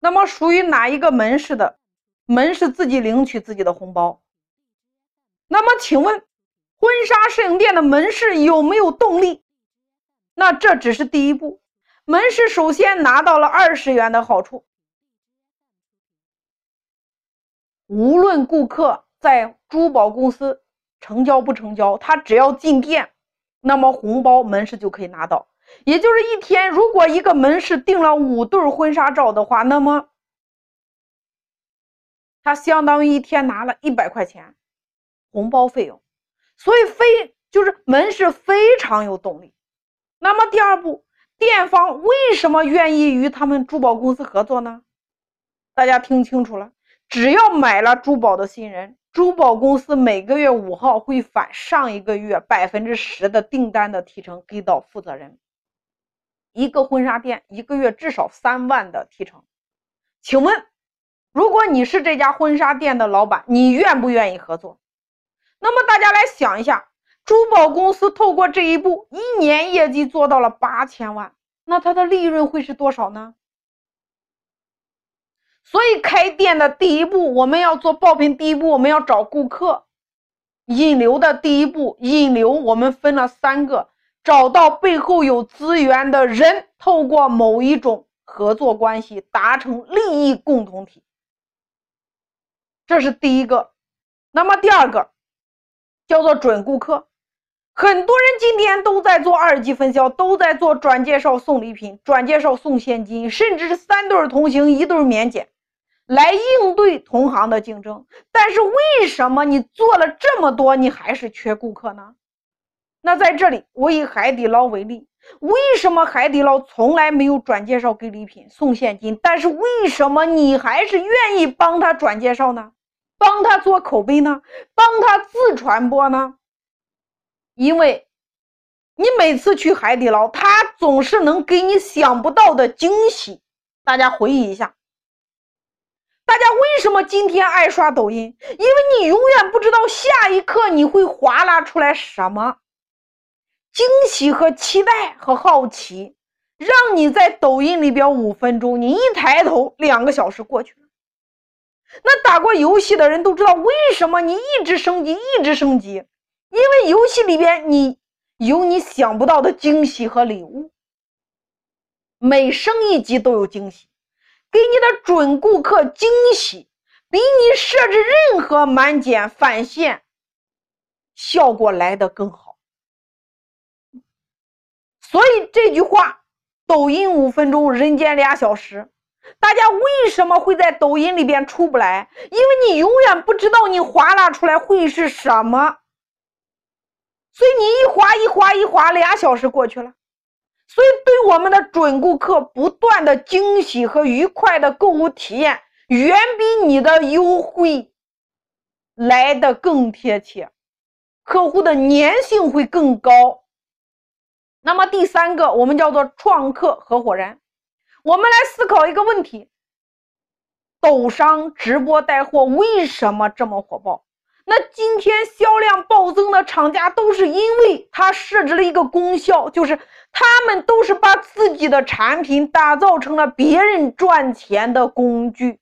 那么属于哪一个门市的？门市自己领取自己的红包。那么请问，婚纱摄影店的门市有没有动力？那这只是第一步，门市首先拿到了二十元的好处。无论顾客在珠宝公司成交不成交，他只要进店，那么红包门市就可以拿到。也就是一天，如果一个门市订了五对婚纱照的话，那么他相当于一天拿了一百块钱红包费用。所以非就是门市非常有动力。那么第二步，店方为什么愿意与他们珠宝公司合作呢？大家听清楚了。只要买了珠宝的新人，珠宝公司每个月五号会返上一个月百分之十的订单的提成给到负责人。一个婚纱店一个月至少三万的提成，请问，如果你是这家婚纱店的老板，你愿不愿意合作？那么大家来想一下，珠宝公司透过这一步，一年业绩做到了八千万，那它的利润会是多少呢？所以开店的第一步，我们要做爆品。第一步，我们要找顾客，引流的第一步，引流我们分了三个：找到背后有资源的人，透过某一种合作关系达成利益共同体，这是第一个。那么第二个叫做准顾客。很多人今天都在做二级分销，都在做转介绍送礼品、转介绍送现金，甚至是三对同行一对免检，来应对同行的竞争。但是为什么你做了这么多，你还是缺顾客呢？那在这里，我以海底捞为例，为什么海底捞从来没有转介绍给礼品、送现金？但是为什么你还是愿意帮他转介绍呢？帮他做口碑呢？帮他自传播呢？因为，你每次去海底捞，他总是能给你想不到的惊喜。大家回忆一下，大家为什么今天爱刷抖音？因为你永远不知道下一刻你会划拉出来什么惊喜和期待和好奇，让你在抖音里边五分钟，你一抬头两个小时过去了。那打过游戏的人都知道，为什么你一直升级，一直升级。因为游戏里边你有你想不到的惊喜和礼物，每升一级都有惊喜，给你的准顾客惊喜，比你设置任何满减返现效果来的更好。所以这句话，抖音五分钟，人间俩小时。大家为什么会在抖音里边出不来？因为你永远不知道你划拉出来会是什么。所以你一划一划一划，俩小时过去了。所以对我们的准顾客，不断的惊喜和愉快的购物体验，远比你的优惠来的更贴切，客户的粘性会更高。那么第三个，我们叫做创客合伙人。我们来思考一个问题：抖商直播带货为什么这么火爆？那今天销量暴增的厂家都是因为他设置了一个功效，就是他们都是把自己的产品打造成了别人赚钱的工具。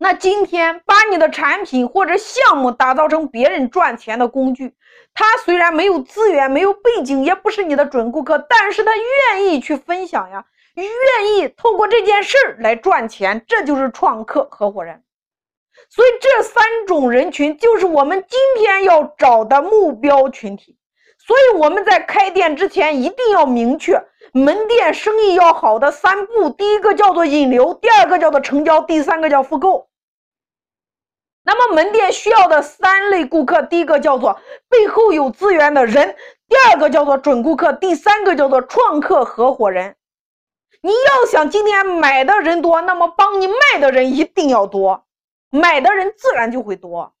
那今天把你的产品或者项目打造成别人赚钱的工具，他虽然没有资源、没有背景，也不是你的准顾客，但是他愿意去分享呀，愿意透过这件事儿来赚钱，这就是创客合伙人。所以这三种人群就是我们今天要找的目标群体。所以我们在开店之前一定要明确门店生意要好的三步：第一个叫做引流，第二个叫做成交，第三个叫复购。那么门店需要的三类顾客，第一个叫做背后有资源的人，第二个叫做准顾客，第三个叫做创客合伙人。你要想今天买的人多，那么帮你卖的人一定要多。买的人自然就会多。